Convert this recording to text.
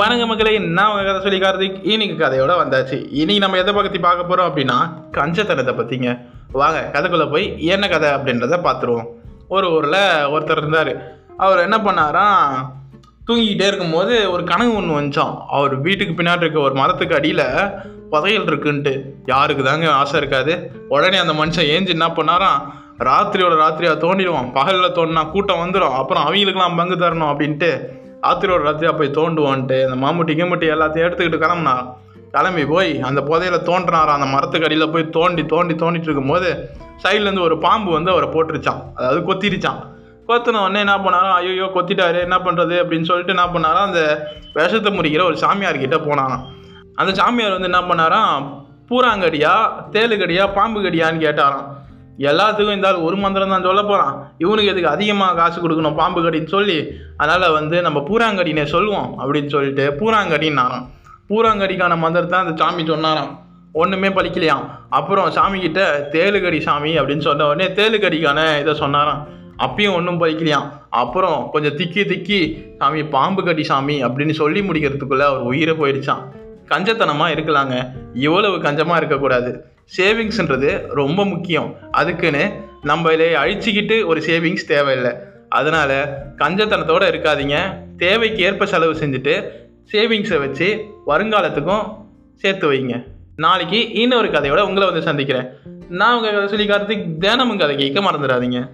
வணங்க மக்களே நான் உங்க கதை சொல்லி கார்த்திக். இன்னைக்கு கதையோட வந்தாச்சு. இன்னைக்கு நம்ம எதை பற்றி பார்க்க போகிறோம் அப்படின்னா கஞ்சத்தனத்தை பற்றிங்க வாங்க கதைக்குள்ளே போய் என்ன கதை அப்படின்றத பார்த்துருவோம். ஒரு ஊரில் ஒருத்தர் இருந்தார். அவர் என்ன பண்ணாராம் தூங்கிக்கிட்டே இருக்கும்போது ஒரு கனவு ஒன்று வந்துச்சான் அவர் வீட்டுக்கு பின்னாடி இருக்க ஒரு மரத்துக்கு அடியில் புதையல் இருக்குன்ட்டு. யாருக்கு தாங்க ஆசை இருக்காது. உடனே அந்த மனுஷன் ஏஞ்சி என்ன பண்ணாராம் ராத்திரியோட ராத்திரியாக தோண்டிடுவான். பகலில் தோண்டினா கூட்டம் வந்துடும் அப்புறம் அவங்களுக்குலாம் பங்கு தரணும் அப்படின்ட்டு ஆத்திரோட ரத்தியாக போய் தோண்டுவான்ட்டு அந்த மாமுட்டி கிமுட்டி எல்லாத்தையும் எடுத்துக்கிட்டு கிளம்புனா கிளம்பி போய் அந்த புதையில தோன்றினாராம் அந்த மரத்துக்கு அடியில் போய் தோண்டி தோண்டி தோண்டிட்டு இருக்கும்போது சைட்லேருந்து ஒரு பாம்பு வந்து அவரை போட்டுருச்சான் அதாவது கொத்திருச்சான் கொத்தின உடனே என்ன பண்ணாராம் ஐயோ கொத்திட்டாரு என்ன பண்ணுறது அப்படின்னு சொல்லிட்டு என்ன பண்ணாராம் அந்த விஷத்தை முறிக்கிற ஒரு சாமியார் கிட்ட அந்த சாமியார் வந்து என்ன பண்ணாராம் பூராங்கடியா தேலுக்கடியா பாம்பு கடியான்னு கேட்டாராம். எல்லாத்துக்கும் இந்த ஆள் ஒரு மந்திரம் தான் சொல்ல போகிறான் இவனுக்கு எதுக்கு அதிகமாக காசு கொடுக்கணும்? பாம்பு கடின்னு சொல்லி அதனால் வந்து நம்ம பூராங்கடினே சொல்லுவோம் அப்படின்னு சொல்லிட்டு பூராங்கடின்னாராம். பூராங்கடிக்கான மந்திரத்தை அந்த சாமி சொன்னாராம். ஒன்றுமே பலிக்கலையாம் அப்புறம் சாமி கிட்ட சாமி அப்படின்னு சொன்ன உடனே தேலுகடிக்கான இதை சொன்னாராம். அப்பயும் ஒன்றும் பழிக்கலையாம். அப்புறம் கொஞ்சம் திக்கி திக்கி சாமி பாம்பு கடி சாமி அப்படின்னு சொல்லி முடிக்கிறதுக்குள்ளே அவர் உயிரை போயிடுச்சான் கஞ்சத்தனமாக இருக்கலாங்க. இவ்வளவு கஞ்சமாக இருக்கக்கூடாது. சேவிங்ஸ்ன்றது ரொம்ப முக்கியம். அதுக்குன்னு நம்மளே அழிச்சிக்கிட்டு ஒரு சேவிங்ஸ் தேவையில்லை. அதனால் கஞ்சத்தனத்தோடு இருக்காதீங்க. தேவைக்கு ஏற்ப செலவு செஞ்சுட்டு சேவிங்ஸை வச்சு வருங்காலத்துக்கும் சேர்த்து வைங்க. நாளைக்கு இன்னொரு கதையோட உங்களை வந்து சந்திக்கிறேன். நான் உங்கள் கதை சொல்லி கார்த்திக் தினமும் கதை கேட்க மறந்துடாதீங்க.